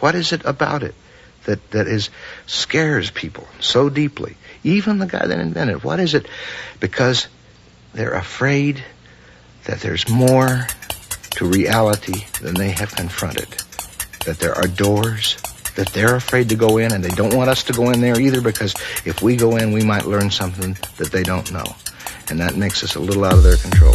What is it about it that, that is scares people so deeply? Even the guy that invented it. What is it? Because they're afraid that there's more to reality than they have confronted. That there are doors that they're afraid to go in and they don't want us to go in there either because if we go in, we might learn something that they don't know. And that makes us a little out of their control.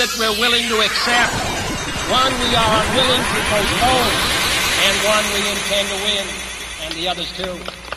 that we're willing to accept, one we are unwilling to postpone, and one we intend to win, and the others too.